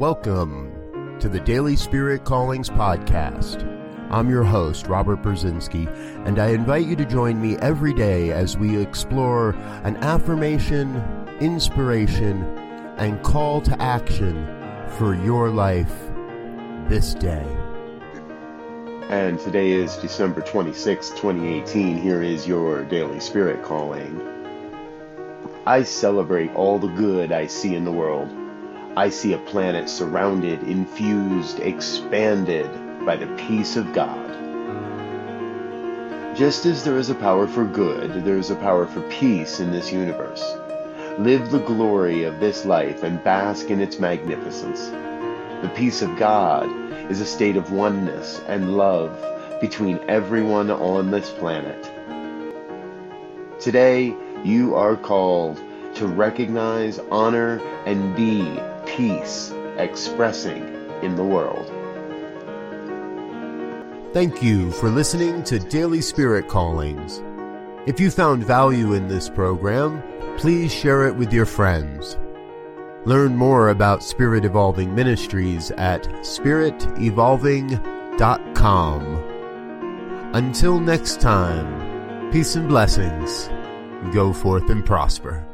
Welcome to the Daily Spirit Callings Podcast. I'm your host, Robert Brzezinski, and I invite you to join me every day as we explore an affirmation, inspiration, and call to action for your life this day. And today is December 26, 2018. Here is your Daily Spirit Calling. I celebrate all the good I see in the world. I see a planet surrounded, infused, expanded by the peace of God. Just as there is a power for good, there is a power for peace in this universe. Live the glory of this life and bask in its magnificence. The peace of God is a state of oneness and love between everyone on this planet. Today, you are called to recognize, honor, and be peace expressing in the world. Thank you for listening to Daily Spirit Callings. If you found value in this program, please share it with your friends. Learn more about Spirit Evolving Ministries at spiritevolving.com. Until next time, peace and blessings. Go forth and prosper.